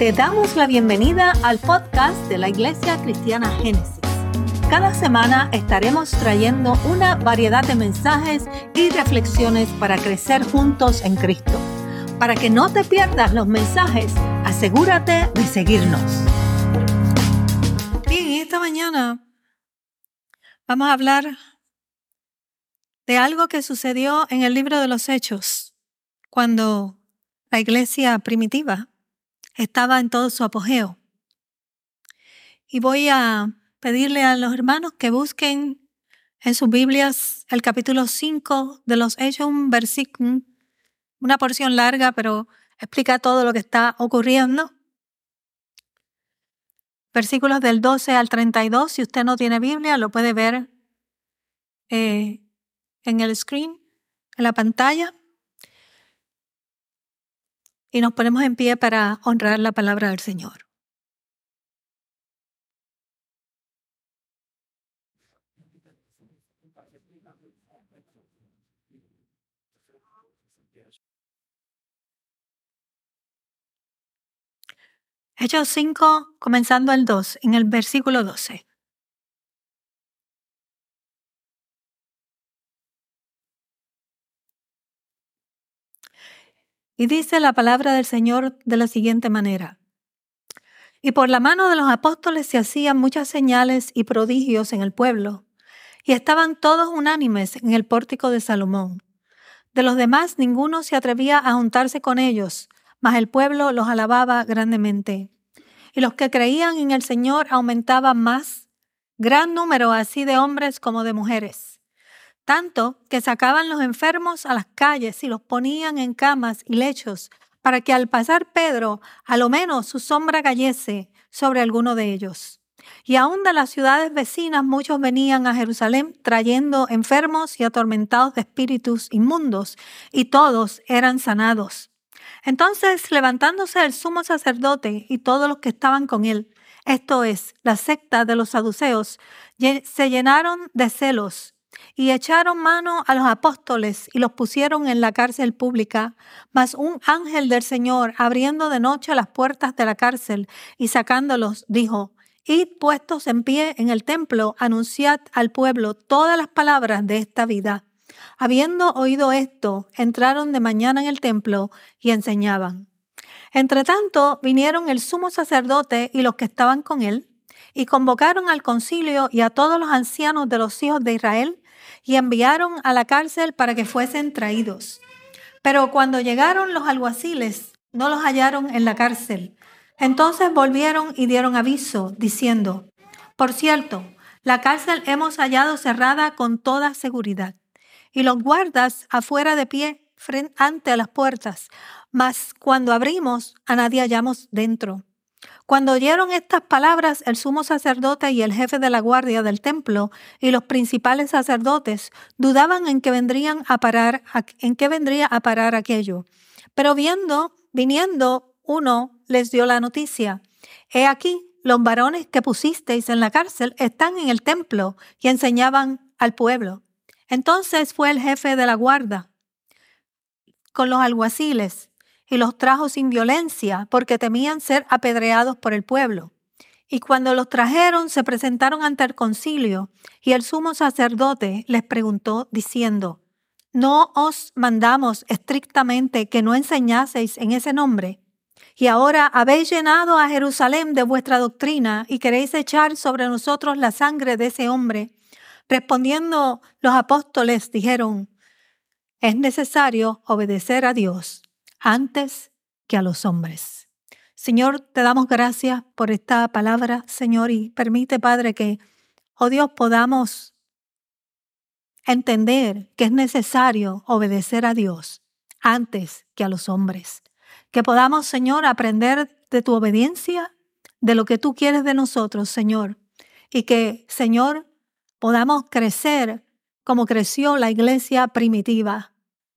Te damos la bienvenida al podcast de la Iglesia Cristiana Génesis. Cada semana estaremos trayendo una variedad de mensajes y reflexiones para crecer juntos en Cristo. Para que no te pierdas los mensajes, asegúrate de seguirnos. Bien, esta mañana vamos a hablar de algo que sucedió en el libro de los Hechos, cuando la iglesia primitiva estaba en todo su apogeo. Y voy a pedirle a los hermanos que busquen en sus Biblias el capítulo 5 de los Hechos, un versículo, una porción larga, pero explica todo lo que está ocurriendo. Versículos del 12 al 32, si usted no tiene Biblia, lo puede ver eh, en el screen, en la pantalla y nos ponemos en pie para honrar la palabra del Señor. Hechos 5, comenzando el 2, en el versículo 12. Y dice la palabra del Señor de la siguiente manera. Y por la mano de los apóstoles se hacían muchas señales y prodigios en el pueblo, y estaban todos unánimes en el pórtico de Salomón. De los demás ninguno se atrevía a juntarse con ellos, mas el pueblo los alababa grandemente. Y los que creían en el Señor aumentaban más, gran número así de hombres como de mujeres tanto que sacaban los enfermos a las calles y los ponían en camas y lechos, para que al pasar Pedro, a lo menos su sombra cayese sobre alguno de ellos. Y aún de las ciudades vecinas muchos venían a Jerusalén trayendo enfermos y atormentados de espíritus inmundos, y todos eran sanados. Entonces, levantándose el sumo sacerdote y todos los que estaban con él, esto es, la secta de los saduceos, se llenaron de celos y echaron mano a los apóstoles y los pusieron en la cárcel pública. Mas un ángel del Señor, abriendo de noche las puertas de la cárcel y sacándolos, dijo, Id puestos en pie en el templo, anunciad al pueblo todas las palabras de esta vida. Habiendo oído esto, entraron de mañana en el templo y enseñaban. Entretanto, vinieron el sumo sacerdote y los que estaban con él, y convocaron al concilio y a todos los ancianos de los hijos de Israel, y enviaron a la cárcel para que fuesen traídos. Pero cuando llegaron los alguaciles, no los hallaron en la cárcel. Entonces volvieron y dieron aviso, diciendo, por cierto, la cárcel hemos hallado cerrada con toda seguridad, y los guardas afuera de pie frente ante las puertas, mas cuando abrimos a nadie hallamos dentro. Cuando oyeron estas palabras, el sumo sacerdote y el jefe de la guardia del templo y los principales sacerdotes dudaban en que vendrían a parar, en qué vendría a parar aquello. Pero viendo, viniendo, uno les dio la noticia. He aquí, los varones que pusisteis en la cárcel están en el templo y enseñaban al pueblo. Entonces fue el jefe de la guardia con los alguaciles y los trajo sin violencia porque temían ser apedreados por el pueblo. Y cuando los trajeron, se presentaron ante el concilio, y el sumo sacerdote les preguntó, diciendo, ¿No os mandamos estrictamente que no enseñaseis en ese nombre? Y ahora habéis llenado a Jerusalén de vuestra doctrina y queréis echar sobre nosotros la sangre de ese hombre. Respondiendo los apóstoles dijeron, es necesario obedecer a Dios antes que a los hombres. Señor, te damos gracias por esta palabra, Señor, y permite, Padre, que, oh Dios, podamos entender que es necesario obedecer a Dios antes que a los hombres. Que podamos, Señor, aprender de tu obediencia, de lo que tú quieres de nosotros, Señor. Y que, Señor, podamos crecer como creció la iglesia primitiva,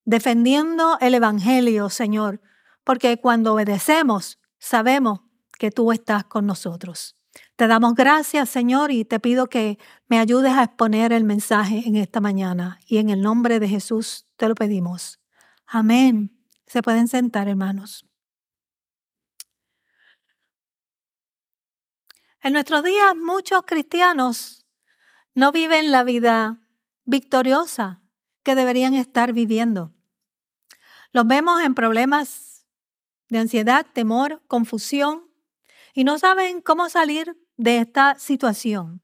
defendiendo el Evangelio, Señor, porque cuando obedecemos, sabemos que tú estás con nosotros. Te damos gracias, Señor, y te pido que me ayudes a exponer el mensaje en esta mañana. Y en el nombre de Jesús te lo pedimos. Amén. Se pueden sentar, hermanos. En nuestros días muchos cristianos no viven la vida victoriosa que deberían estar viviendo. Los vemos en problemas de ansiedad, temor, confusión y no saben cómo salir de esta situación.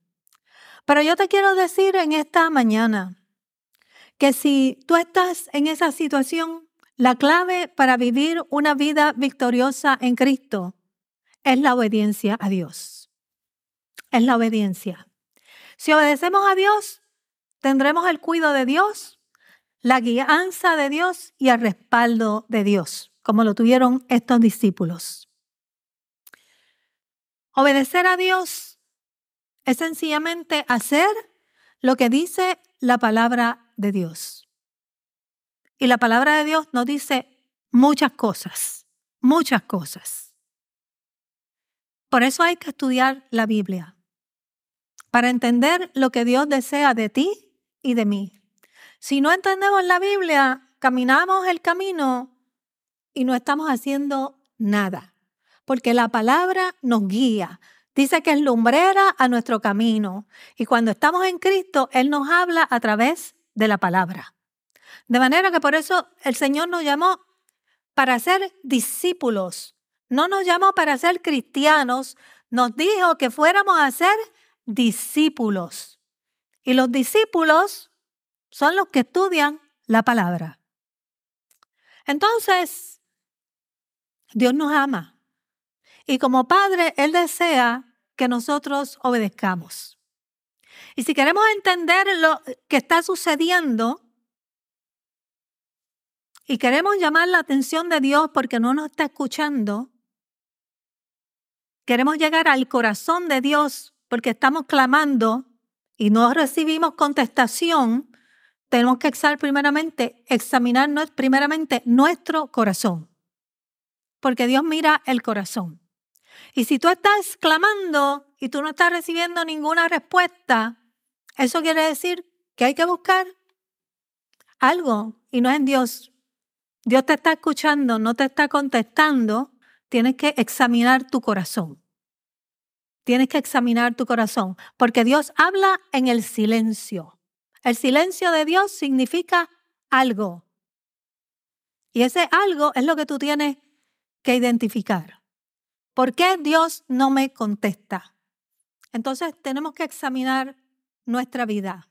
Pero yo te quiero decir en esta mañana que si tú estás en esa situación, la clave para vivir una vida victoriosa en Cristo es la obediencia a Dios. Es la obediencia. Si obedecemos a Dios, tendremos el cuidado de Dios, la guianza de Dios y el respaldo de Dios, como lo tuvieron estos discípulos. Obedecer a Dios es sencillamente hacer lo que dice la palabra de Dios. Y la palabra de Dios nos dice muchas cosas, muchas cosas. Por eso hay que estudiar la Biblia para entender lo que Dios desea de ti y de mí. Si no entendemos la Biblia, caminamos el camino y no estamos haciendo nada, porque la palabra nos guía. Dice que es lumbrera a nuestro camino y cuando estamos en Cristo, Él nos habla a través de la palabra. De manera que por eso el Señor nos llamó para ser discípulos, no nos llamó para ser cristianos, nos dijo que fuéramos a ser discípulos. Y los discípulos son los que estudian la palabra. Entonces, Dios nos ama. Y como Padre, Él desea que nosotros obedezcamos. Y si queremos entender lo que está sucediendo y queremos llamar la atención de Dios porque no nos está escuchando, queremos llegar al corazón de Dios porque estamos clamando y no recibimos contestación, tenemos que examinar primeramente nuestro corazón. Porque Dios mira el corazón. Y si tú estás clamando y tú no estás recibiendo ninguna respuesta, eso quiere decir que hay que buscar algo y no es en Dios. Dios te está escuchando, no te está contestando, tienes que examinar tu corazón. Tienes que examinar tu corazón, porque Dios habla en el silencio. El silencio de Dios significa algo. Y ese algo es lo que tú tienes que identificar. ¿Por qué Dios no me contesta? Entonces tenemos que examinar nuestra vida.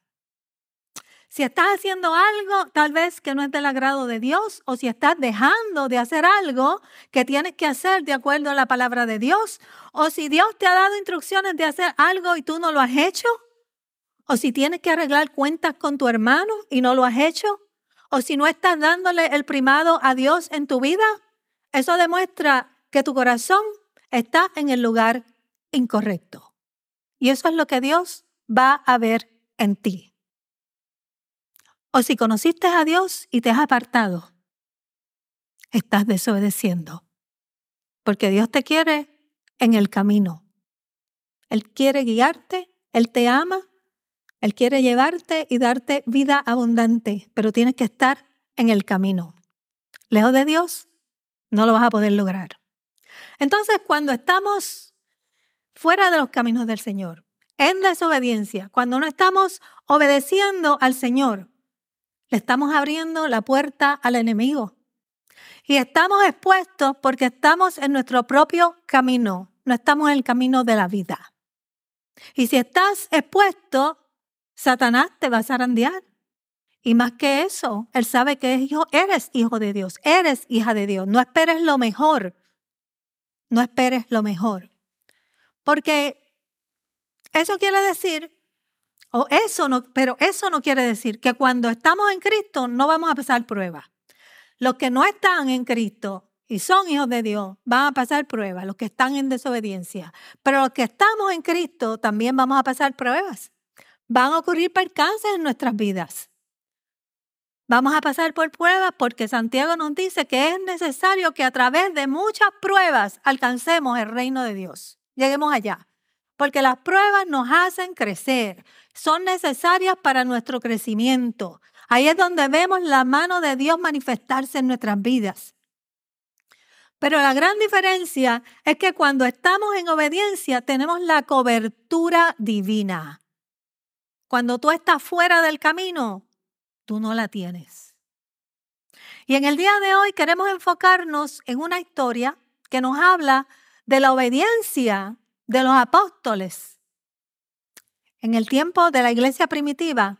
Si estás haciendo algo tal vez que no es del agrado de Dios o si estás dejando de hacer algo que tienes que hacer de acuerdo a la palabra de Dios o si Dios te ha dado instrucciones de hacer algo y tú no lo has hecho o si tienes que arreglar cuentas con tu hermano y no lo has hecho o si no estás dándole el primado a Dios en tu vida, eso demuestra que tu corazón está en el lugar incorrecto. Y eso es lo que Dios va a ver en ti. O si conociste a Dios y te has apartado, estás desobedeciendo. Porque Dios te quiere en el camino. Él quiere guiarte, Él te ama, Él quiere llevarte y darte vida abundante, pero tienes que estar en el camino. Lejos de Dios, no lo vas a poder lograr. Entonces, cuando estamos fuera de los caminos del Señor, en desobediencia, cuando no estamos obedeciendo al Señor, le estamos abriendo la puerta al enemigo. Y estamos expuestos porque estamos en nuestro propio camino, no estamos en el camino de la vida. Y si estás expuesto, Satanás te va a zarandear. Y más que eso, él sabe que eres hijo de Dios, eres hija de Dios. No esperes lo mejor. No esperes lo mejor. Porque eso quiere decir o eso no, pero eso no quiere decir que cuando estamos en Cristo no vamos a pasar pruebas. Los que no están en Cristo y son hijos de Dios van a pasar pruebas, los que están en desobediencia. Pero los que estamos en Cristo también vamos a pasar pruebas. Van a ocurrir percances en nuestras vidas. Vamos a pasar por pruebas porque Santiago nos dice que es necesario que a través de muchas pruebas alcancemos el reino de Dios. Lleguemos allá porque las pruebas nos hacen crecer, son necesarias para nuestro crecimiento. Ahí es donde vemos la mano de Dios manifestarse en nuestras vidas. Pero la gran diferencia es que cuando estamos en obediencia tenemos la cobertura divina. Cuando tú estás fuera del camino, tú no la tienes. Y en el día de hoy queremos enfocarnos en una historia que nos habla de la obediencia de los apóstoles en el tiempo de la iglesia primitiva.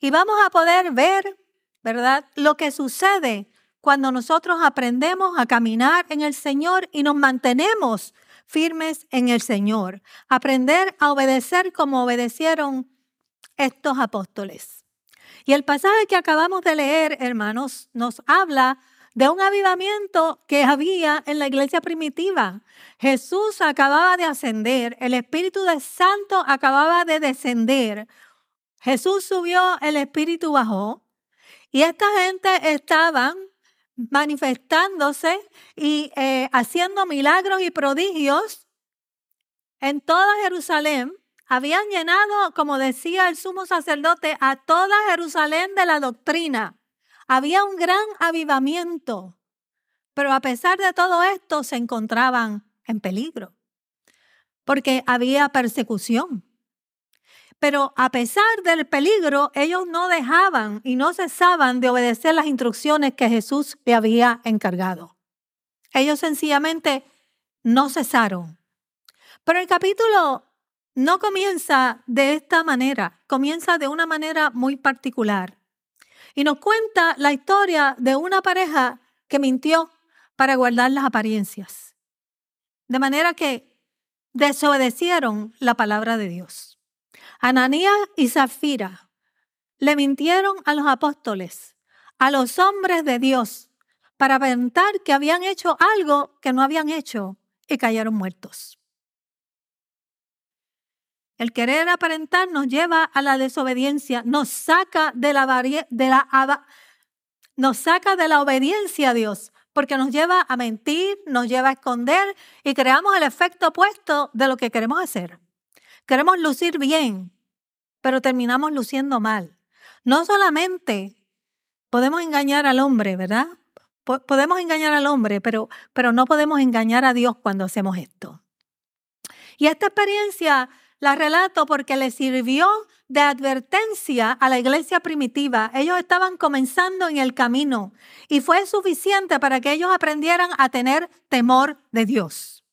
Y vamos a poder ver, ¿verdad?, lo que sucede cuando nosotros aprendemos a caminar en el Señor y nos mantenemos firmes en el Señor. Aprender a obedecer como obedecieron estos apóstoles. Y el pasaje que acabamos de leer, hermanos, nos habla de un avivamiento que había en la iglesia primitiva. Jesús acababa de ascender, el Espíritu de Santo acababa de descender. Jesús subió, el Espíritu bajó. Y esta gente estaban manifestándose y eh, haciendo milagros y prodigios en toda Jerusalén. Habían llenado, como decía el sumo sacerdote, a toda Jerusalén de la doctrina. Había un gran avivamiento, pero a pesar de todo esto se encontraban en peligro, porque había persecución. Pero a pesar del peligro, ellos no dejaban y no cesaban de obedecer las instrucciones que Jesús le había encargado. Ellos sencillamente no cesaron. Pero el capítulo no comienza de esta manera, comienza de una manera muy particular. Y nos cuenta la historia de una pareja que mintió para guardar las apariencias. De manera que desobedecieron la palabra de Dios. Ananías y Zafira le mintieron a los apóstoles, a los hombres de Dios, para aventar que habían hecho algo que no habían hecho y cayeron muertos. El querer aparentar nos lleva a la desobediencia, nos saca de la, de la, saca de la obediencia a Dios, porque nos lleva a mentir, nos lleva a esconder y creamos el efecto opuesto de lo que queremos hacer. Queremos lucir bien, pero terminamos luciendo mal. No solamente podemos engañar al hombre, ¿verdad? Podemos engañar al hombre, pero, pero no podemos engañar a Dios cuando hacemos esto. Y esta experiencia la relato porque le sirvió de advertencia a la iglesia primitiva. Ellos estaban comenzando en el camino y fue suficiente para que ellos aprendieran a tener temor de Dios.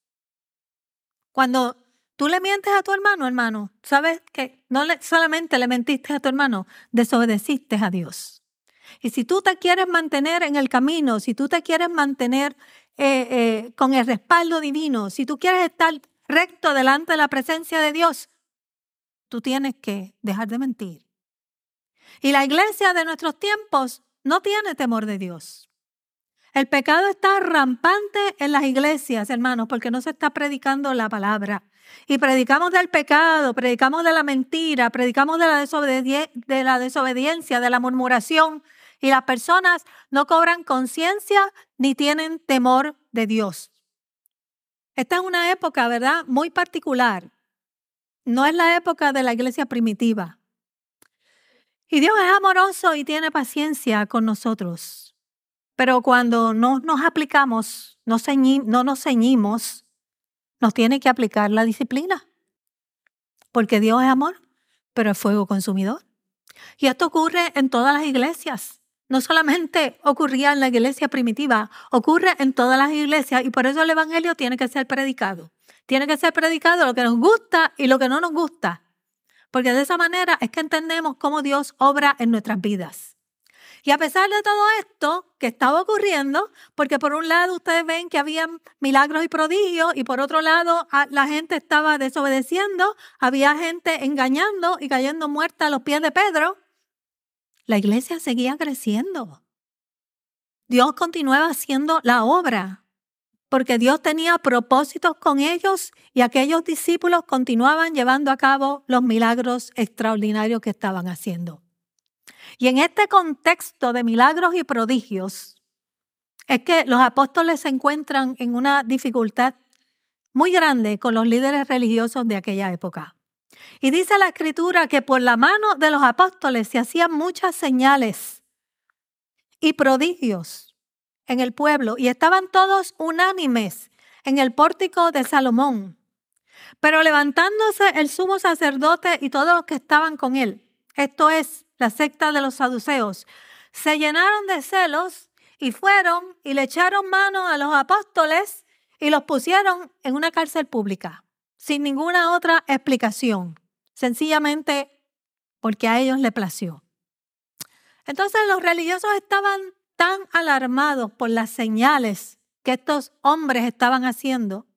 Cuando Tú le mientes a tu hermano, hermano. ¿Sabes que no solamente le mentiste a tu hermano, desobedeciste a Dios? Y si tú te quieres mantener en el camino, si tú te quieres mantener eh, eh, con el respaldo divino, si tú quieres estar recto delante de la presencia de Dios, tú tienes que dejar de mentir. Y la iglesia de nuestros tiempos no tiene temor de Dios. El pecado está rampante en las iglesias, hermanos, porque no se está predicando la palabra. Y predicamos del pecado, predicamos de la mentira, predicamos de la, de la desobediencia, de la murmuración. Y las personas no cobran conciencia ni tienen temor de Dios. Esta es una época, ¿verdad? Muy particular. No es la época de la iglesia primitiva. Y Dios es amoroso y tiene paciencia con nosotros. Pero cuando no nos aplicamos, no, no nos ceñimos nos tiene que aplicar la disciplina. Porque Dios es amor, pero es fuego consumidor. Y esto ocurre en todas las iglesias. No solamente ocurría en la iglesia primitiva, ocurre en todas las iglesias y por eso el Evangelio tiene que ser predicado. Tiene que ser predicado lo que nos gusta y lo que no nos gusta. Porque de esa manera es que entendemos cómo Dios obra en nuestras vidas. Y a pesar de todo esto que estaba ocurriendo, porque por un lado ustedes ven que había milagros y prodigios y por otro lado la gente estaba desobedeciendo, había gente engañando y cayendo muerta a los pies de Pedro, la iglesia seguía creciendo. Dios continuaba haciendo la obra, porque Dios tenía propósitos con ellos y aquellos discípulos continuaban llevando a cabo los milagros extraordinarios que estaban haciendo. Y en este contexto de milagros y prodigios, es que los apóstoles se encuentran en una dificultad muy grande con los líderes religiosos de aquella época. Y dice la escritura que por la mano de los apóstoles se hacían muchas señales y prodigios. en el pueblo y estaban todos unánimes en el pórtico de Salomón. Pero levantándose el sumo sacerdote y todos los que estaban con él, esto es la secta de los saduceos, se llenaron de celos y fueron y le echaron mano a los apóstoles y los pusieron en una cárcel pública, sin ninguna otra explicación, sencillamente porque a ellos le plació. Entonces los religiosos estaban tan alarmados por las señales que estos hombres estaban haciendo,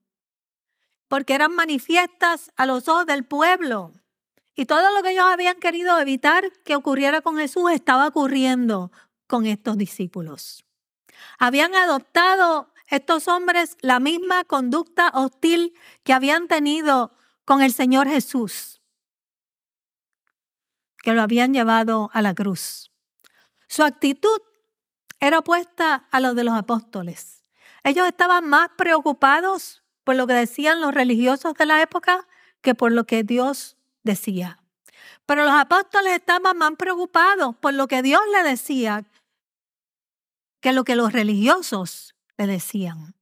porque eran manifiestas a los ojos del pueblo. Y todo lo que ellos habían querido evitar que ocurriera con Jesús estaba ocurriendo con estos discípulos. Habían adoptado estos hombres la misma conducta hostil que habían tenido con el Señor Jesús, que lo habían llevado a la cruz. Su actitud era opuesta a lo de los apóstoles. Ellos estaban más preocupados por lo que decían los religiosos de la época que por lo que Dios decía. Pero los apóstoles estaban más preocupados por lo que Dios le decía que lo que los religiosos le decían.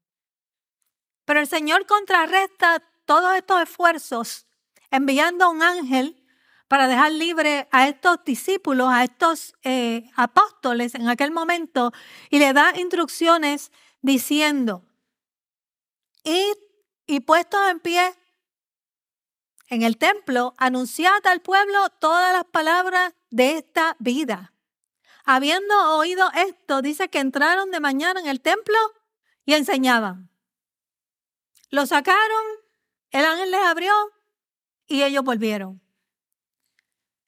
Pero el Señor contrarresta todos estos esfuerzos enviando a un ángel para dejar libre a estos discípulos, a estos eh, apóstoles en aquel momento, y le da instrucciones diciendo, id y puestos en pie en el templo, anunciad al pueblo todas las palabras de esta vida. Habiendo oído esto, dice que entraron de mañana en el templo y enseñaban. Lo sacaron, el ángel les abrió y ellos volvieron.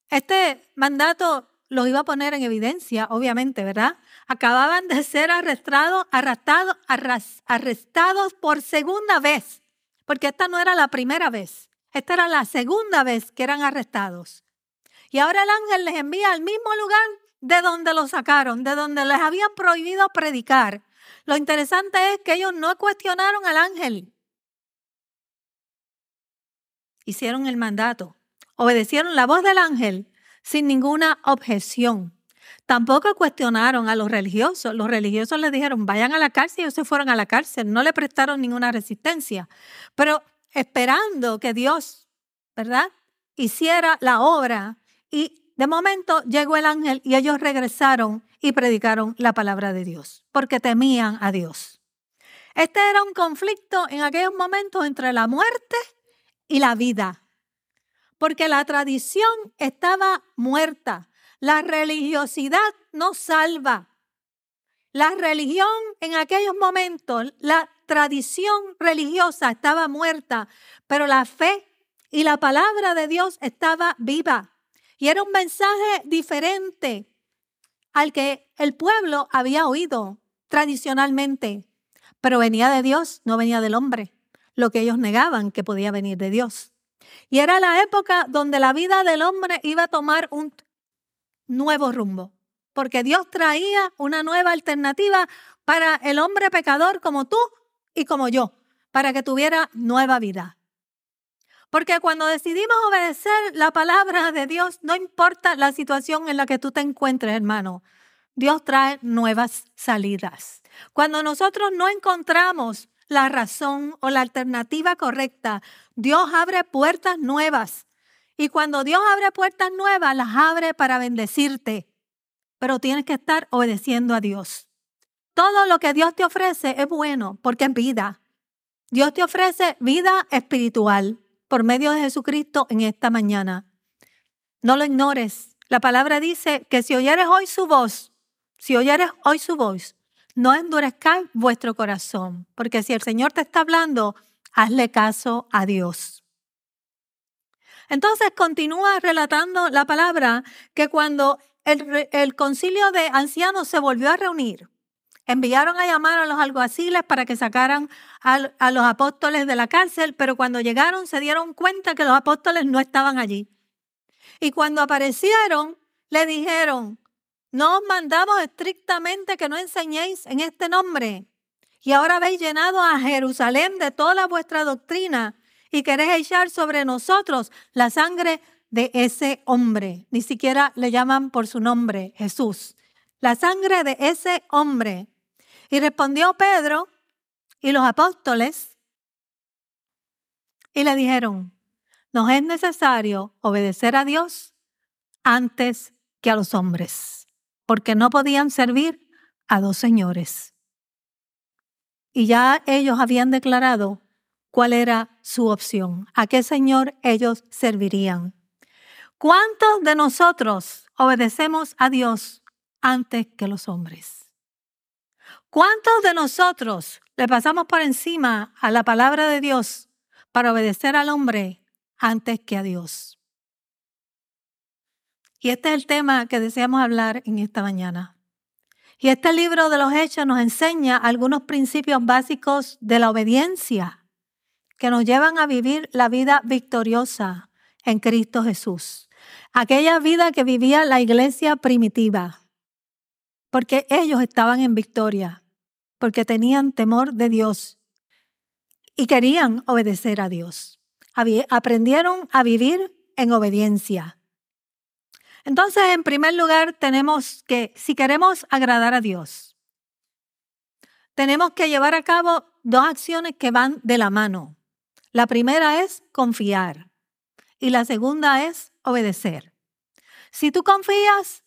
Este mandato los iba a poner en evidencia, obviamente, ¿verdad? Acababan de ser arrestados, arrastrados, arrestados por segunda vez, porque esta no era la primera vez, esta era la segunda vez que eran arrestados. Y ahora el ángel les envía al mismo lugar de donde los sacaron, de donde les habían prohibido predicar. Lo interesante es que ellos no cuestionaron al ángel. Hicieron el mandato obedecieron la voz del ángel sin ninguna objeción. Tampoco cuestionaron a los religiosos. Los religiosos les dijeron, vayan a la cárcel y ellos se fueron a la cárcel. No le prestaron ninguna resistencia. Pero esperando que Dios, ¿verdad? Hiciera la obra. Y de momento llegó el ángel y ellos regresaron y predicaron la palabra de Dios, porque temían a Dios. Este era un conflicto en aquellos momentos entre la muerte y la vida porque la tradición estaba muerta. La religiosidad no salva. La religión en aquellos momentos, la tradición religiosa estaba muerta, pero la fe y la palabra de Dios estaba viva. Y era un mensaje diferente al que el pueblo había oído tradicionalmente, pero venía de Dios, no venía del hombre, lo que ellos negaban que podía venir de Dios. Y era la época donde la vida del hombre iba a tomar un nuevo rumbo, porque Dios traía una nueva alternativa para el hombre pecador como tú y como yo, para que tuviera nueva vida. Porque cuando decidimos obedecer la palabra de Dios, no importa la situación en la que tú te encuentres, hermano, Dios trae nuevas salidas. Cuando nosotros no encontramos la razón o la alternativa correcta. Dios abre puertas nuevas. Y cuando Dios abre puertas nuevas, las abre para bendecirte. Pero tienes que estar obedeciendo a Dios. Todo lo que Dios te ofrece es bueno porque es vida. Dios te ofrece vida espiritual por medio de Jesucristo en esta mañana. No lo ignores. La palabra dice que si oyeres hoy su voz, si oyeres hoy su voz, no endurezcáis vuestro corazón, porque si el Señor te está hablando, hazle caso a Dios. Entonces continúa relatando la palabra que cuando el, concilio de ancianos se volvió a reunir, enviaron a llamar a los alguaciles para que sacaran a los apóstoles de la cárcel, pero cuando llegaron se dieron cuenta que los apóstoles no estaban allí. Y cuando aparecieron, le dijeron, no os mandamos estrictamente que no enseñéis en este nombre. Y ahora habéis llenado a Jerusalén de toda vuestra doctrina y queréis echar sobre nosotros la sangre de ese hombre. Ni siquiera le llaman por su nombre, Jesús. La sangre de ese hombre. Y respondió Pedro y los apóstoles y le dijeron, nos es necesario obedecer a Dios antes que a los hombres, porque no podían servir a dos señores. Y ya ellos habían declarado cuál era su opción, a qué señor ellos servirían. ¿Cuántos de nosotros obedecemos a Dios antes que los hombres? ¿Cuántos de nosotros le pasamos por encima a la palabra de Dios para obedecer al hombre antes que a Dios? Y este es el tema que deseamos hablar en esta mañana. Y este libro de los Hechos nos enseña algunos principios básicos de la obediencia que nos llevan a vivir la vida victoriosa en Cristo Jesús. Aquella vida que vivía la iglesia primitiva, porque ellos estaban en victoria, porque tenían temor de Dios y querían obedecer a Dios. Aprendieron a vivir en obediencia. Entonces, en primer lugar, tenemos que, si queremos agradar a Dios, tenemos que llevar a cabo dos acciones que van de la mano. La primera es confiar y la segunda es obedecer. Si tú confías,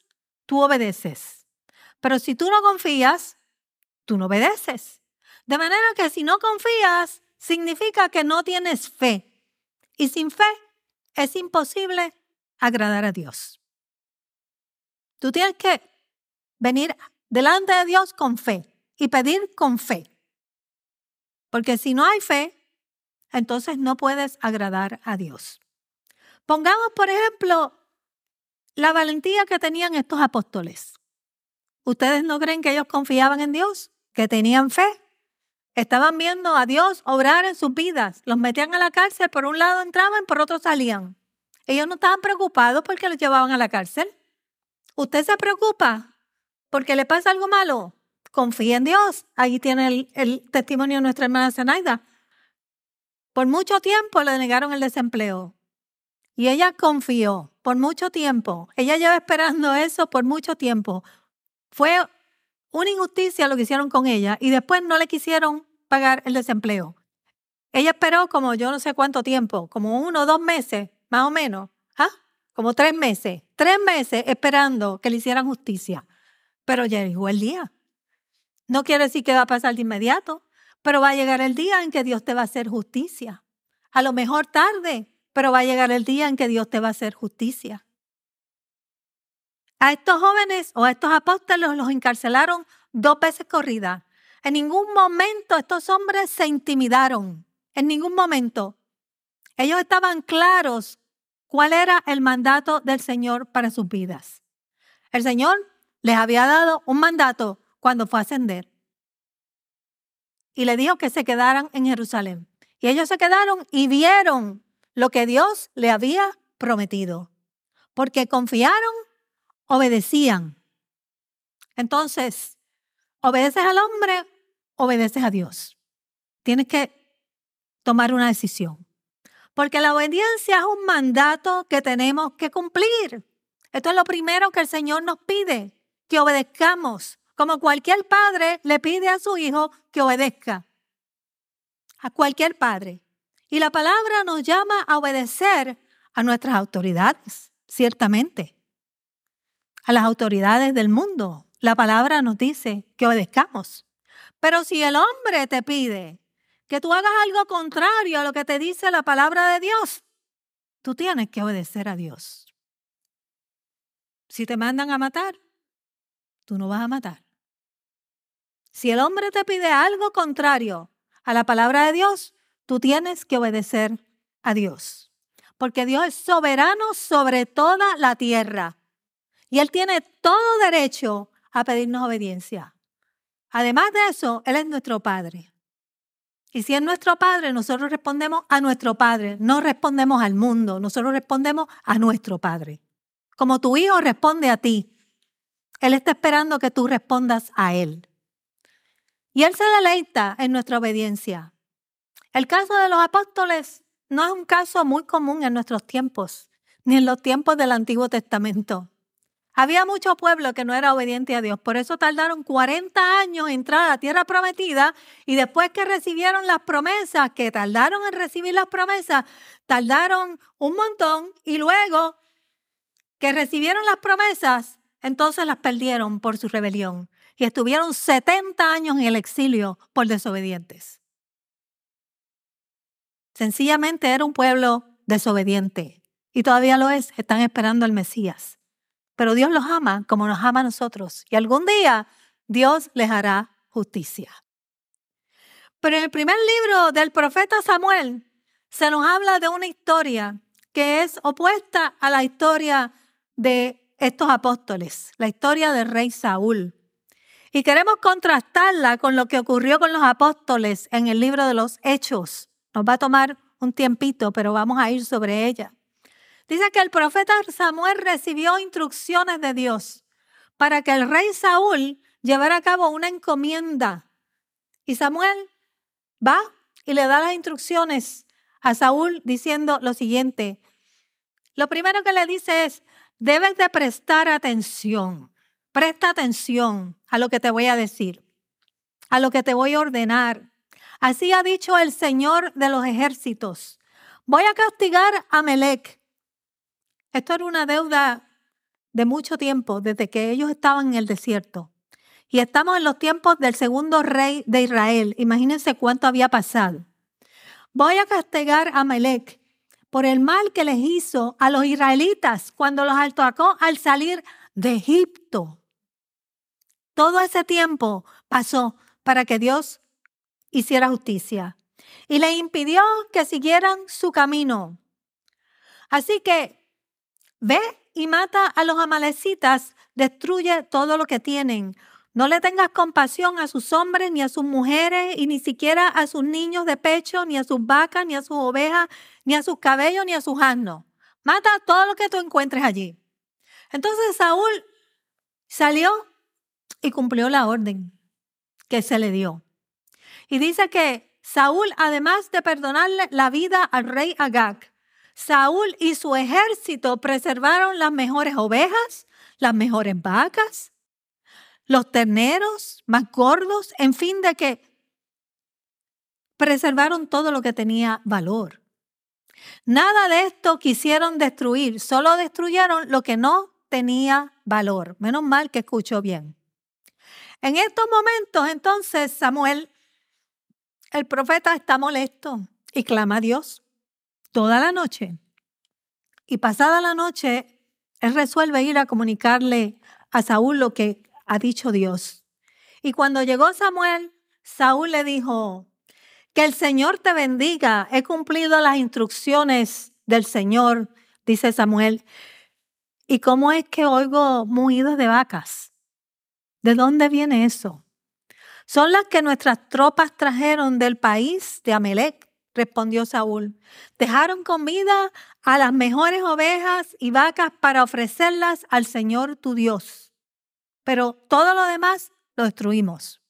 tú obedeces. Pero si tú no confías, tú no obedeces. De manera que si no confías, significa que no tienes fe. Y sin fe es imposible agradar a Dios. Tú tienes que venir delante de Dios con fe y pedir con fe. Porque si no hay fe, entonces no puedes agradar a Dios. Pongamos, por ejemplo, la valentía que tenían estos apóstoles. ¿Ustedes no creen que ellos confiaban en Dios? ¿Que tenían fe? Estaban viendo a Dios obrar en sus vidas. Los metían a la cárcel, por un lado entraban, por otro salían. Ellos no estaban preocupados porque los llevaban a la cárcel. ¿Usted se preocupa porque le pasa algo malo? Confía en Dios. Ahí tiene el, testimonio de nuestra hermana Zenaida. Por mucho tiempo le negaron el desempleo y ella confió por mucho tiempo. Ella lleva esperando eso por mucho tiempo. Fue una injusticia lo que hicieron con ella y después no le quisieron pagar el desempleo. Ella esperó como yo no sé cuánto tiempo, como uno o dos meses, más o menos, ¿ah? como tres meses, tres meses esperando que le hicieran justicia. Pero ya llegó el día. No quiere decir que va a pasar de inmediato, pero va a llegar el día en que Dios te va a hacer justicia. A lo mejor tarde, pero va a llegar el día en que Dios te va a hacer justicia. A estos jóvenes o a estos apóstoles los encarcelaron dos veces corrida. En ningún momento estos hombres se intimidaron. En ningún momento. Ellos estaban claros cuál era el mandato del Señor para sus vidas. El Señor les había dado un mandato cuando fue a ascender y le dijo que se quedaran en Jerusalén. Y ellos se quedaron y vieron lo que Dios le había prometido, porque confiaron, obedecían. Entonces, obedeces al hombre, obedeces a Dios. Tienes que tomar una decisión, porque la obediencia es un mandato que tenemos que cumplir. Esto es lo primero que el Señor nos pide, que obedezcamos como cualquier padre le pide a su hijo que obedezca. A cualquier padre. Y la palabra nos llama a obedecer a nuestras autoridades, ciertamente. A las autoridades del mundo. La palabra nos dice que obedezcamos. Pero si el hombre te pide que tú hagas algo contrario a lo que te dice la palabra de Dios, tú tienes que obedecer a Dios. Si te mandan a matar, tú no vas a matar. Si el hombre te pide algo contrario a la palabra de Dios, tú tienes que obedecer a Dios. Porque Dios es soberano sobre toda la tierra. Y Él tiene todo derecho a pedirnos obediencia. Además de eso, Él es nuestro Padre. Y si es nuestro Padre, nosotros respondemos a nuestro Padre, no respondemos al mundo, nosotros respondemos a nuestro Padre. Como tu hijo responde a ti, Él está esperando que tú respondas a Él. Y Él se deleita en nuestra obediencia. El caso de los apóstoles no es un caso muy común en nuestros tiempos, ni en los tiempos del Antiguo Testamento. Había mucho pueblo que no era obediente a Dios, por eso tardaron 40 años en entrar a la tierra prometida y después que recibieron las promesas, que tardaron en recibir las promesas, tardaron un montón y luego que recibieron las promesas, entonces las perdieron por su rebelión y estuvieron 70 años en el exilio por desobedientes. Sencillamente era un pueblo desobediente y todavía lo es, están esperando al Mesías. Pero Dios los ama como nos ama a nosotros. Y algún día Dios les hará justicia. Pero en el primer libro del profeta Samuel se nos habla de una historia que es opuesta a la historia de estos apóstoles, la historia del rey Saúl. Y queremos contrastarla con lo que ocurrió con los apóstoles en el libro de los Hechos. Nos va a tomar un tiempito, pero vamos a ir sobre ella. Dice que el profeta Samuel recibió instrucciones de Dios para que el rey Saúl llevara a cabo una encomienda. Y Samuel va y le da las instrucciones a Saúl diciendo lo siguiente. Lo primero que le dice es, debes de prestar atención. Presta atención a lo que te voy a decir, a lo que te voy a ordenar. Así ha dicho el Señor de los ejércitos. Voy a castigar a Melech esto era una deuda de mucho tiempo, desde que ellos estaban en el desierto. Y estamos en los tiempos del segundo rey de Israel. Imagínense cuánto había pasado. Voy a castigar a Melech por el mal que les hizo a los israelitas cuando los atacó al salir de Egipto. Todo ese tiempo pasó para que Dios hiciera justicia y le impidió que siguieran su camino. Así que Ve y mata a los amalecitas, destruye todo lo que tienen. No le tengas compasión a sus hombres, ni a sus mujeres, y ni siquiera a sus niños de pecho, ni a sus vacas, ni a sus ovejas, ni a sus cabellos, ni a sus asnos. Mata todo lo que tú encuentres allí. Entonces Saúl salió y cumplió la orden que se le dio. Y dice que Saúl, además de perdonarle la vida al rey Agag, Saúl y su ejército preservaron las mejores ovejas, las mejores vacas, los terneros más gordos, en fin, de que preservaron todo lo que tenía valor. Nada de esto quisieron destruir, solo destruyeron lo que no tenía valor. Menos mal que escuchó bien. En estos momentos, entonces, Samuel, el profeta, está molesto y clama a Dios toda la noche. Y pasada la noche, él resuelve ir a comunicarle a Saúl lo que ha dicho Dios. Y cuando llegó Samuel, Saúl le dijo, que el Señor te bendiga, he cumplido las instrucciones del Señor, dice Samuel. ¿Y cómo es que oigo mugidos de vacas? ¿De dónde viene eso? Son las que nuestras tropas trajeron del país de Amelec respondió Saúl. Dejaron comida a las mejores ovejas y vacas para ofrecerlas al Señor tu Dios. Pero todo lo demás lo destruimos.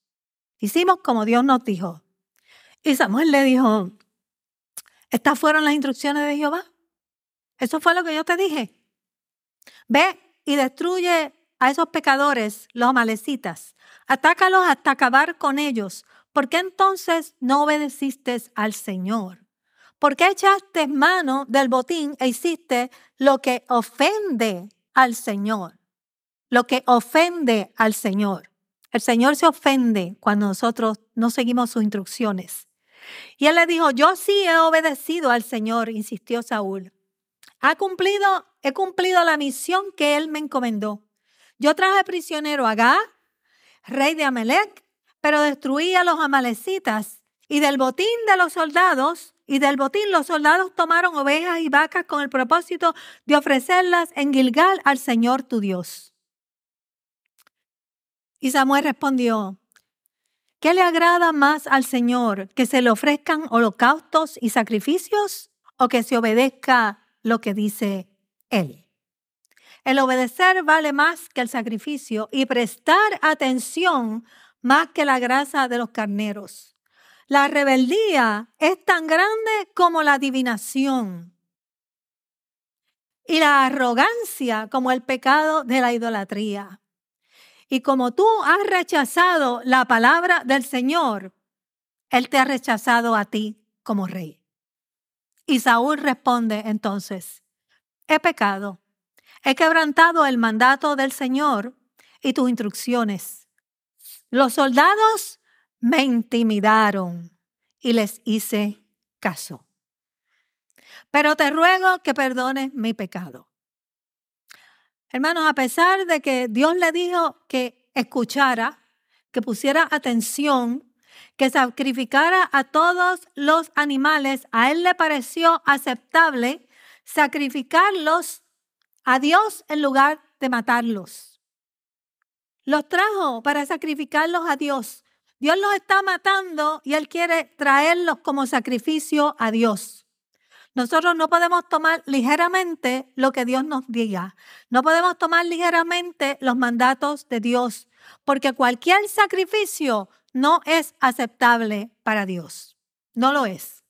Hicimos como Dios nos dijo. Y Samuel le dijo, ¿estas fueron las instrucciones de Jehová? Eso fue lo que yo te dije. Ve y destruye a esos pecadores, los amalecitas. Atácalos hasta acabar con ellos, ¿por qué entonces no obedeciste al Señor? ¿Por qué echaste mano del botín e hiciste lo que ofende al Señor? Lo que ofende al Señor. El Señor se ofende cuando nosotros no seguimos sus instrucciones. Y él le dijo, yo sí he obedecido al Señor, insistió Saúl. Ha cumplido, he cumplido la misión que él me encomendó. Yo traje prisionero a Gá, rey de Amelec, pero destruí a los amalecitas. Y del botín de los soldados, y del botín los soldados tomaron ovejas y vacas con el propósito de ofrecerlas en Gilgal al Señor tu Dios. Y Samuel respondió, ¿qué le agrada más al Señor? ¿Que se le ofrezcan holocaustos y sacrificios o que se obedezca lo que dice Él? El obedecer vale más que el sacrificio y prestar atención más que la grasa de los carneros. La rebeldía es tan grande como la adivinación. y la arrogancia como el pecado de la idolatría. Y como tú has rechazado la palabra del Señor, Él te ha rechazado a ti como rey. Y Saúl responde entonces, he pecado, he quebrantado el mandato del Señor y tus instrucciones. Los soldados me intimidaron y les hice caso. Pero te ruego que perdones mi pecado. Hermanos, a pesar de que Dios le dijo que escuchara, que pusiera atención, que sacrificara a todos los animales, a él le pareció aceptable sacrificarlos a Dios en lugar de matarlos. Los trajo para sacrificarlos a Dios. Dios los está matando y Él quiere traerlos como sacrificio a Dios. Nosotros no podemos tomar ligeramente lo que Dios nos diga. No podemos tomar ligeramente los mandatos de Dios, porque cualquier sacrificio no es aceptable para Dios. No lo es.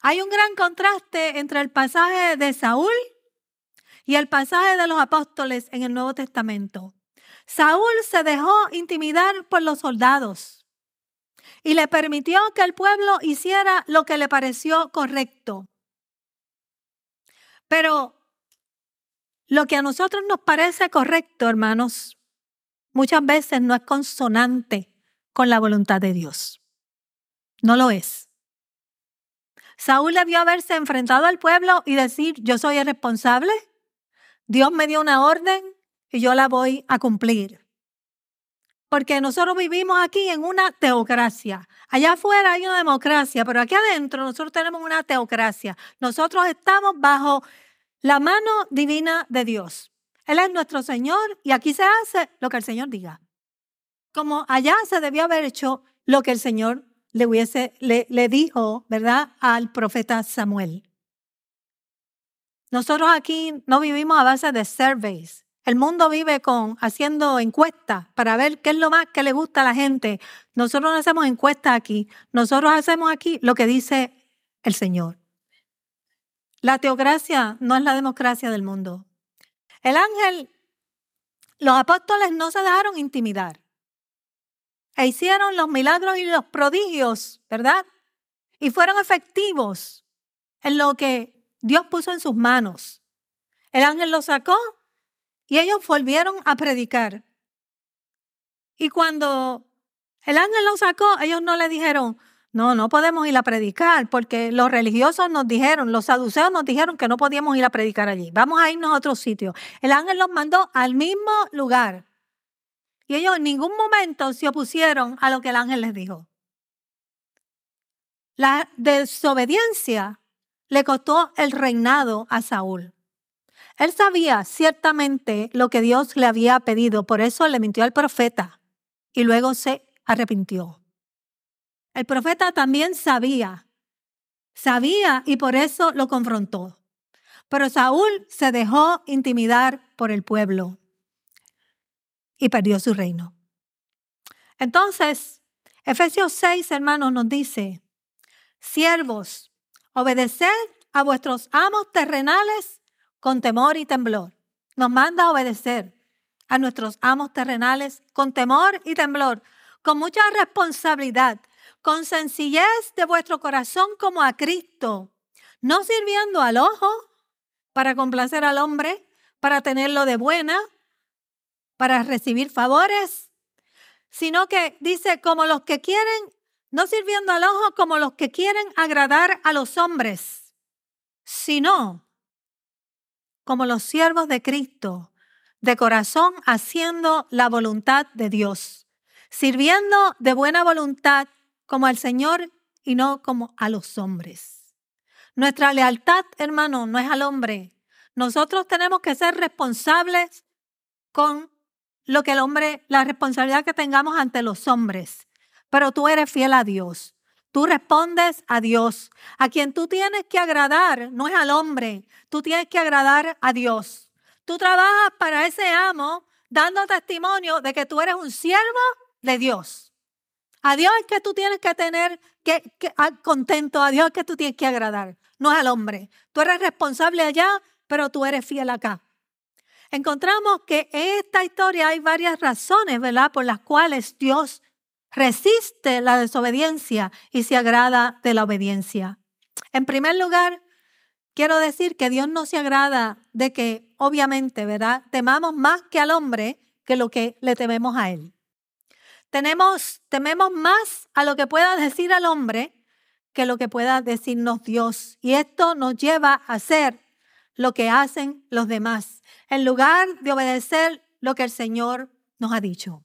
Hay un gran contraste entre el pasaje de Saúl y el pasaje de los apóstoles en el Nuevo Testamento. Saúl se dejó intimidar por los soldados y le permitió que el pueblo hiciera lo que le pareció correcto. Pero lo que a nosotros nos parece correcto, hermanos, muchas veces no es consonante con la voluntad de Dios. No lo es. Saúl debió haberse enfrentado al pueblo y decir, yo soy el responsable, Dios me dio una orden y yo la voy a cumplir. Porque nosotros vivimos aquí en una teocracia. Allá afuera hay una democracia, pero aquí adentro nosotros tenemos una teocracia. Nosotros estamos bajo la mano divina de Dios. Él es nuestro Señor y aquí se hace lo que el Señor diga. Como allá se debió haber hecho lo que el Señor le, hubiese, le, dijo, ¿verdad?, al profeta Samuel. Nosotros aquí no vivimos a base de surveys. El mundo vive con haciendo encuestas para ver qué es lo más que le gusta a la gente. Nosotros no hacemos encuestas aquí. Nosotros hacemos aquí lo que dice el Señor. La teocracia no es la democracia del mundo. El ángel, los apóstoles no se dejaron intimidar. E hicieron los milagros y los prodigios, ¿verdad? Y fueron efectivos en lo que Dios puso en sus manos. El ángel los sacó y ellos volvieron a predicar. Y cuando el ángel los sacó, ellos no le dijeron, no, no podemos ir a predicar porque los religiosos nos dijeron, los saduceos nos dijeron que no podíamos ir a predicar allí. Vamos a irnos a otro sitio. El ángel los mandó al mismo lugar. Y ellos en ningún momento se opusieron a lo que el ángel les dijo. La desobediencia le costó el reinado a Saúl. Él sabía ciertamente lo que Dios le había pedido, por eso le mintió al profeta y luego se arrepintió. El profeta también sabía, sabía y por eso lo confrontó. Pero Saúl se dejó intimidar por el pueblo y perdió su reino. Entonces, Efesios 6, hermanos, nos dice, siervos, obedeced a vuestros amos terrenales con temor y temblor. Nos manda a obedecer a nuestros amos terrenales con temor y temblor, con mucha responsabilidad, con sencillez de vuestro corazón como a Cristo, no sirviendo al ojo para complacer al hombre, para tenerlo de buena, para recibir favores, sino que dice como los que quieren, no sirviendo al ojo como los que quieren agradar a los hombres, sino como los siervos de Cristo, de corazón haciendo la voluntad de Dios, sirviendo de buena voluntad como al Señor y no como a los hombres. Nuestra lealtad, hermano, no es al hombre. Nosotros tenemos que ser responsables con lo que el hombre, la responsabilidad que tengamos ante los hombres. Pero tú eres fiel a Dios. Tú respondes a Dios. A quien tú tienes que agradar no es al hombre, tú tienes que agradar a Dios. Tú trabajas para ese amo dando testimonio de que tú eres un siervo de Dios. A Dios es que tú tienes que tener que, contento, a Dios es que tú tienes que agradar, no es al hombre. Tú eres responsable allá, pero tú eres fiel acá. Encontramos que en esta historia hay varias razones, ¿verdad?, por las cuales Dios resiste la desobediencia y se agrada de la obediencia. En primer lugar, quiero decir que Dios no se agrada de que, obviamente, ¿verdad?, temamos más que al hombre que lo que le tememos a él. Tenemos, tememos más a lo que pueda decir al hombre que lo que pueda decirnos Dios. Y esto nos lleva a hacer lo que hacen los demás, en lugar de obedecer lo que el Señor nos ha dicho.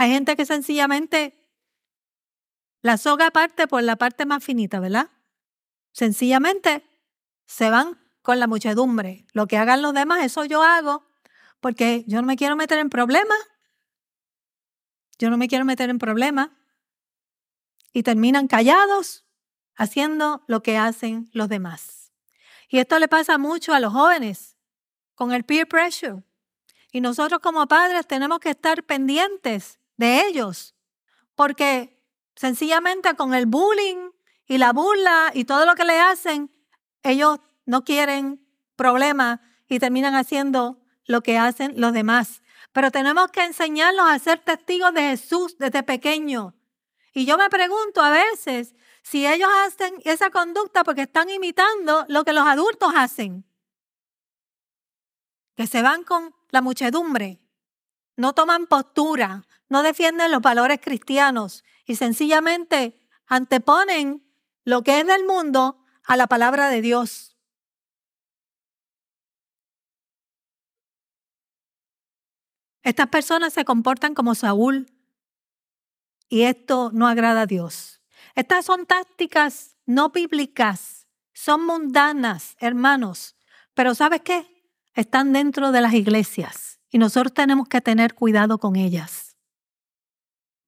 Hay gente que sencillamente la soga parte por la parte más finita, ¿verdad? Sencillamente se van con la muchedumbre. Lo que hagan los demás, eso yo hago, porque yo no me quiero meter en problemas. Yo no me quiero meter en problemas y terminan callados haciendo lo que hacen los demás. Y esto le pasa mucho a los jóvenes con el peer pressure. Y nosotros como padres tenemos que estar pendientes de ellos, porque sencillamente con el bullying y la burla y todo lo que le hacen, ellos no quieren problemas y terminan haciendo lo que hacen los demás. Pero tenemos que enseñarlos a ser testigos de Jesús desde pequeño. Y yo me pregunto a veces si ellos hacen esa conducta porque están imitando lo que los adultos hacen. Que se van con la muchedumbre, no toman postura, no defienden los valores cristianos y sencillamente anteponen lo que es del mundo a la palabra de Dios. Estas personas se comportan como Saúl, y esto no agrada a Dios. Estas son tácticas no bíblicas, son mundanas, hermanos, pero ¿sabes qué? Están dentro de las iglesias y nosotros tenemos que tener cuidado con ellas.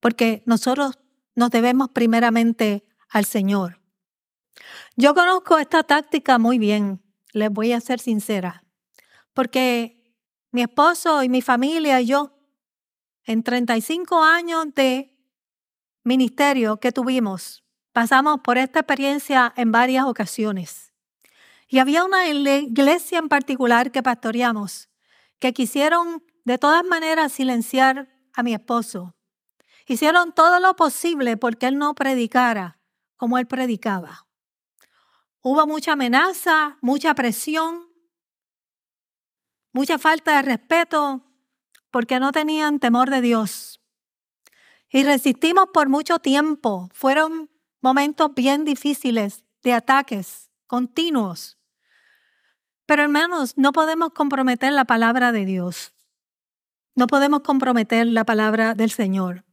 Porque nosotros nos debemos primeramente al Señor. Yo conozco esta táctica muy bien, les voy a ser sincera, porque mi esposo y mi familia y yo, en 35 años de ministerio que tuvimos, pasamos por esta experiencia en varias ocasiones. Y había una iglesia en particular que pastoreamos que quisieron de todas maneras silenciar a mi esposo. Hicieron todo lo posible porque él no predicara como él predicaba. Hubo mucha amenaza, mucha presión, mucha falta de respeto porque no tenían temor de Dios. Y resistimos por mucho tiempo. Fueron momentos bien difíciles de ataques continuos. Pero hermanos, no podemos comprometer la palabra de Dios. No podemos comprometer la palabra del Señor.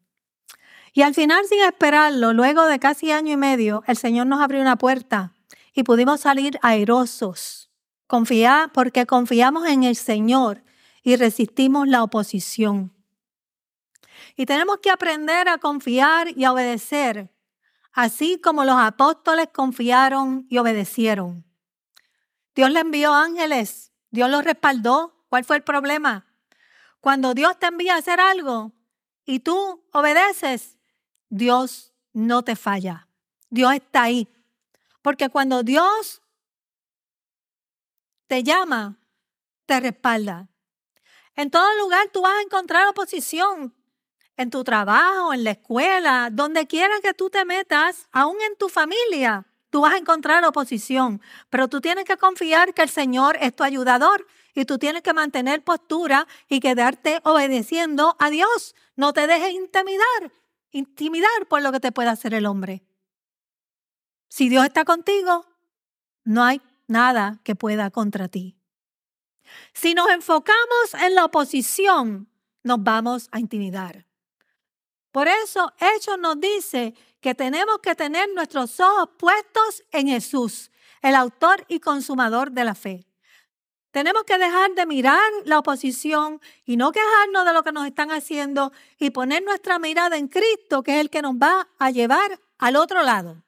Y al final, sin esperarlo, luego de casi año y medio, el Señor nos abrió una puerta y pudimos salir airosos, confiar porque confiamos en el Señor y resistimos la oposición. Y tenemos que aprender a confiar y a obedecer, así como los apóstoles confiaron y obedecieron. Dios le envió ángeles, Dios los respaldó. ¿Cuál fue el problema? Cuando Dios te envía a hacer algo y tú obedeces, Dios no te falla. Dios está ahí. Porque cuando Dios te llama, te respalda. En todo lugar tú vas a encontrar oposición en tu trabajo, en la escuela, donde quiera que tú te metas, aún en tu familia, tú vas a encontrar oposición. Pero tú tienes que confiar que el Señor es tu ayudador y tú tienes que mantener postura y quedarte obedeciendo a Dios. No te dejes intimidar, intimidar por lo que te pueda hacer el hombre. Si Dios está contigo, no hay nada que pueda contra ti. Si nos enfocamos en la oposición, nos vamos a intimidar. Por eso Hechos nos dice que tenemos que tener nuestros ojos puestos en Jesús, el autor y consumador de la fe. Tenemos que dejar de mirar la oposición y no quejarnos de lo que nos están haciendo y poner nuestra mirada en Cristo, que es el que nos va a llevar al otro lado.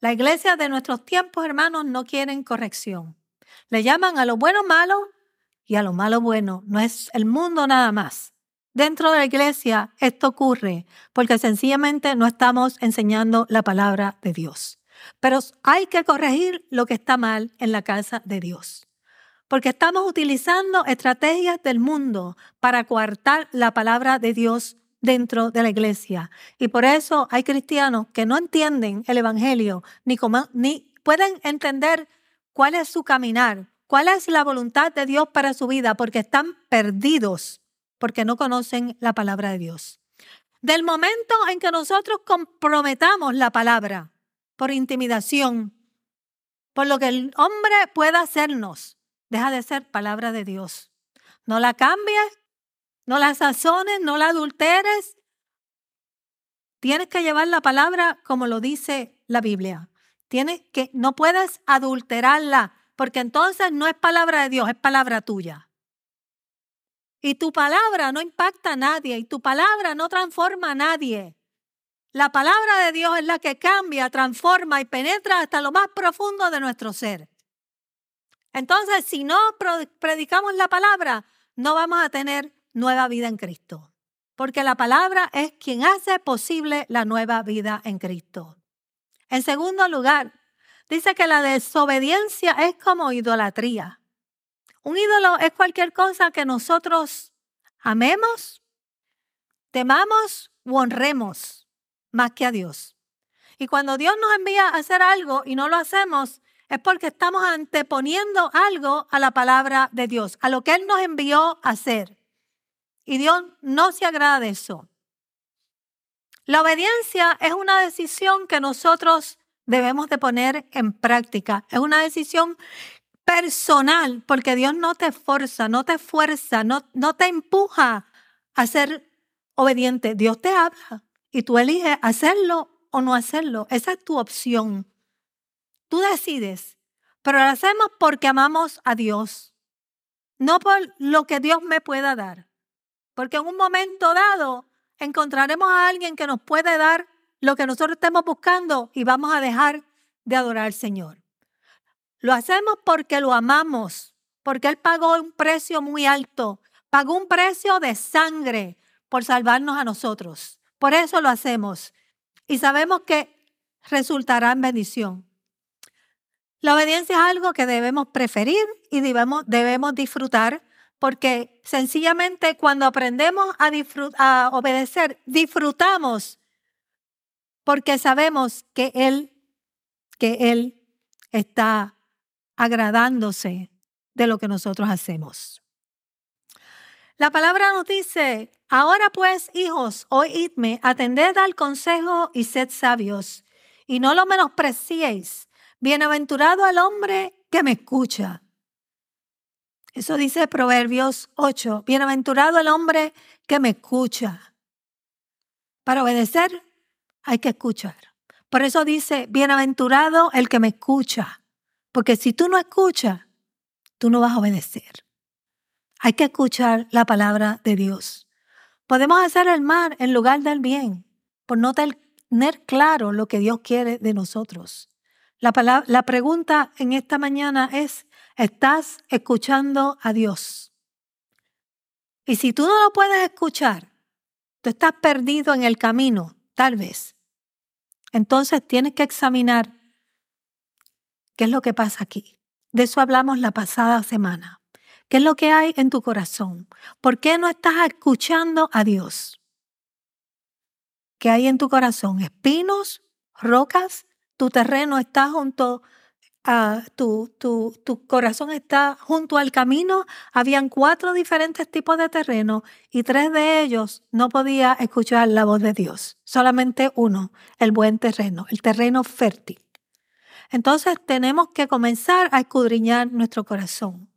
La iglesia de nuestros tiempos, hermanos, no quieren corrección. Le llaman a lo bueno malo y a lo malo bueno. No es el mundo nada más. Dentro de la iglesia esto ocurre porque sencillamente no estamos enseñando la palabra de Dios. Pero hay que corregir lo que está mal en la casa de Dios. Porque estamos utilizando estrategias del mundo para coartar la palabra de Dios dentro de la iglesia. Y por eso hay cristianos que no entienden el Evangelio, ni, ni pueden entender cuál es su caminar, cuál es la voluntad de Dios para su vida, porque están perdidos, porque no conocen la palabra de Dios. Del momento en que nosotros comprometamos la palabra por intimidación, por lo que el hombre pueda hacernos, deja de ser palabra de Dios. No la cambies, no la sazones, no la adulteres. Tienes que llevar la palabra como lo dice la Biblia. Tienes que, no puedes adulterarla, porque entonces no es palabra de Dios, es palabra tuya. Y tu palabra no impacta a nadie y tu palabra no transforma a nadie. La palabra de Dios es la que cambia, transforma y penetra hasta lo más profundo de nuestro ser. Entonces, si no predicamos la palabra, no vamos a tener nueva vida en Cristo. Porque la palabra es quien hace posible la nueva vida en Cristo. En segundo lugar, dice que la desobediencia es como idolatría. Un ídolo es cualquier cosa que nosotros amemos, temamos o honremos más que a Dios. Y cuando Dios nos envía a hacer algo y no lo hacemos, es porque estamos anteponiendo algo a la palabra de Dios, a lo que Él nos envió a hacer. Y Dios no se agrada de eso. La obediencia es una decisión que nosotros debemos de poner en práctica. Es una decisión personal, porque Dios no te forza, no te fuerza, no, no te empuja a ser obediente. Dios te habla y tú eliges hacerlo o no hacerlo. Esa es tu opción. Tú decides, pero lo hacemos porque amamos a Dios, no por lo que Dios me pueda dar. Porque en un momento dado encontraremos a alguien que nos puede dar lo que nosotros estemos buscando y vamos a dejar de adorar al Señor. Lo hacemos porque lo amamos, porque Él pagó un precio muy alto, pagó un precio de sangre por salvarnos a nosotros. Por eso lo hacemos y sabemos que resultará en bendición. La obediencia es algo que debemos preferir y debemos, debemos disfrutar porque sencillamente cuando aprendemos a, a obedecer, disfrutamos porque sabemos que Él, que Él está agradándose de lo que nosotros hacemos. La palabra nos dice, ahora pues, hijos, oídme, atended al consejo y sed sabios, y no lo menospreciéis. Bienaventurado al hombre que me escucha. Eso dice Proverbios 8. Bienaventurado el hombre que me escucha. Para obedecer hay que escuchar. Por eso dice, bienaventurado el que me escucha. Porque si tú no escuchas, tú no vas a obedecer. Hay que escuchar la palabra de Dios. Podemos hacer el mal en lugar del bien por no tener claro lo que Dios quiere de nosotros. La, la pregunta en esta mañana es, estás escuchando a Dios. Y si tú no lo puedes escuchar, tú estás perdido en el camino, tal vez. Entonces tienes que examinar qué es lo que pasa aquí. De eso hablamos la pasada semana. ¿Qué es lo que hay en tu corazón? ¿Por qué no estás escuchando a Dios? ¿Qué hay en tu corazón? ¿Espinos? ¿Rocas? ¿Tu terreno está junto tu, tu, tu, corazón está junto al camino, habían cuatro diferentes tipos de terreno y tres de ellos no podía escuchar la voz de Dios. Solamente uno, el buen terreno, el terreno fértil. Entonces tenemos que comenzar a escudriñar nuestro corazón.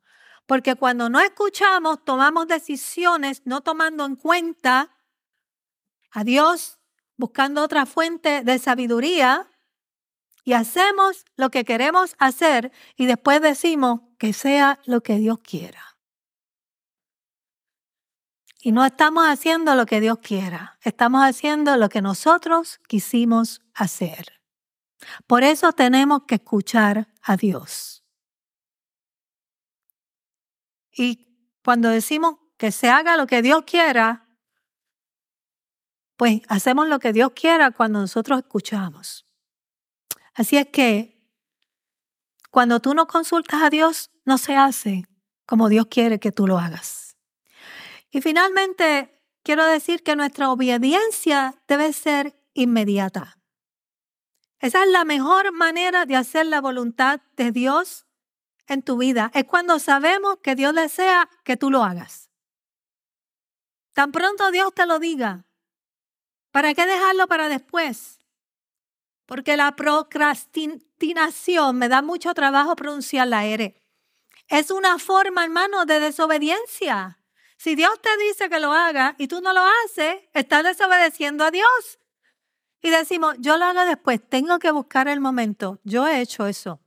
Porque cuando no escuchamos, tomamos decisiones no tomando en cuenta a Dios, buscando otra fuente de sabiduría y hacemos lo que queremos hacer y después decimos que sea lo que Dios quiera. Y no estamos haciendo lo que Dios quiera, estamos haciendo lo que nosotros quisimos hacer. Por eso tenemos que escuchar a Dios. Y cuando decimos que se haga lo que Dios quiera, pues hacemos lo que Dios quiera cuando nosotros escuchamos. Así es que cuando tú no consultas a Dios, no se hace como Dios quiere que tú lo hagas. Y finalmente, quiero decir que nuestra obediencia debe ser inmediata. Esa es la mejor manera de hacer la voluntad de Dios en tu vida. Es cuando sabemos que Dios desea que tú lo hagas. Tan pronto Dios te lo diga, ¿para qué dejarlo para después? Porque la procrastinación, me da mucho trabajo pronunciar la R, es una forma, hermano, de desobediencia. Si Dios te dice que lo haga y tú no lo haces, estás desobedeciendo a Dios. Y decimos, yo lo hago después, tengo que buscar el momento. Yo he hecho eso.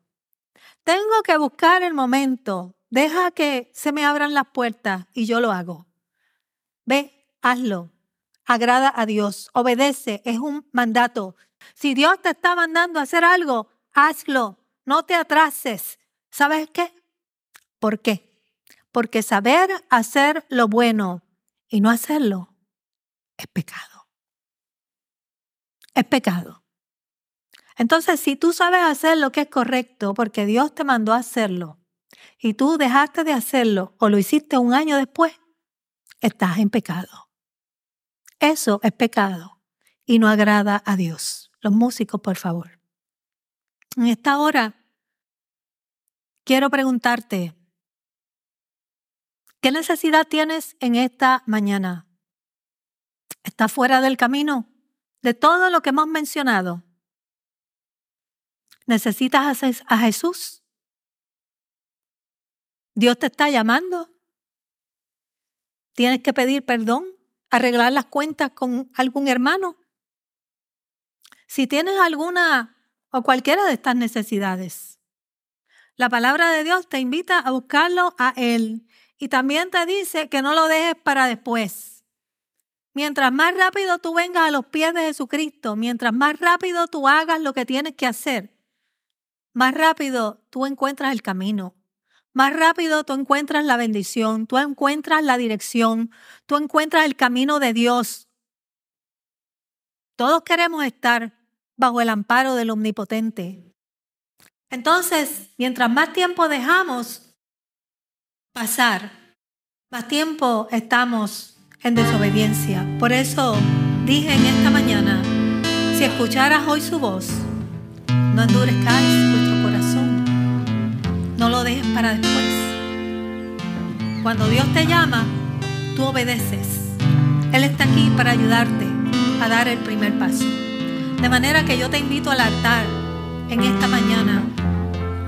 Tengo que buscar el momento. Deja que se me abran las puertas y yo lo hago. Ve, hazlo. Agrada a Dios. Obedece. Es un mandato. Si Dios te está mandando a hacer algo, hazlo. No te atrases. ¿Sabes qué? ¿Por qué? Porque saber hacer lo bueno y no hacerlo es pecado es pecado. Entonces, si tú sabes hacer lo que es correcto porque Dios te mandó hacerlo y tú dejaste de hacerlo o lo hiciste un año después, estás en pecado. Eso es pecado y no agrada a Dios. Los músicos, por favor. En esta hora, quiero preguntarte, ¿qué necesidad tienes en esta mañana? ¿Estás fuera del camino? De todo lo que hemos mencionado, necesitas a Jesús. Dios te está llamando. Tienes que pedir perdón, arreglar las cuentas con algún hermano. Si tienes alguna o cualquiera de estas necesidades, la palabra de Dios te invita a buscarlo a Él y también te dice que no lo dejes para después. Mientras más rápido tú vengas a los pies de Jesucristo, mientras más rápido tú hagas lo que tienes que hacer, más rápido tú encuentras el camino, más rápido tú encuentras la bendición, tú encuentras la dirección, tú encuentras el camino de Dios. Todos queremos estar bajo el amparo del Omnipotente. Entonces, mientras más tiempo dejamos pasar, más tiempo estamos en desobediencia. Por eso dije en esta mañana, si escucharas hoy su voz, no endurezcáis vuestro corazón, no lo dejes para después. Cuando Dios te llama, tú obedeces. Él está aquí para ayudarte a dar el primer paso. De manera que yo te invito al altar en esta mañana,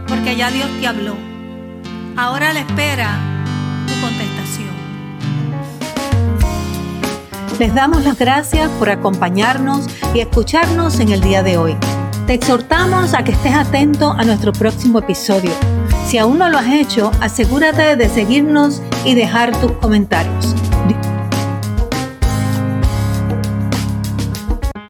porque ya Dios te habló. Ahora le espera Les damos las gracias por acompañarnos y escucharnos en el día de hoy. Te exhortamos a que estés atento a nuestro próximo episodio. Si aún no lo has hecho, asegúrate de seguirnos y dejar tus comentarios.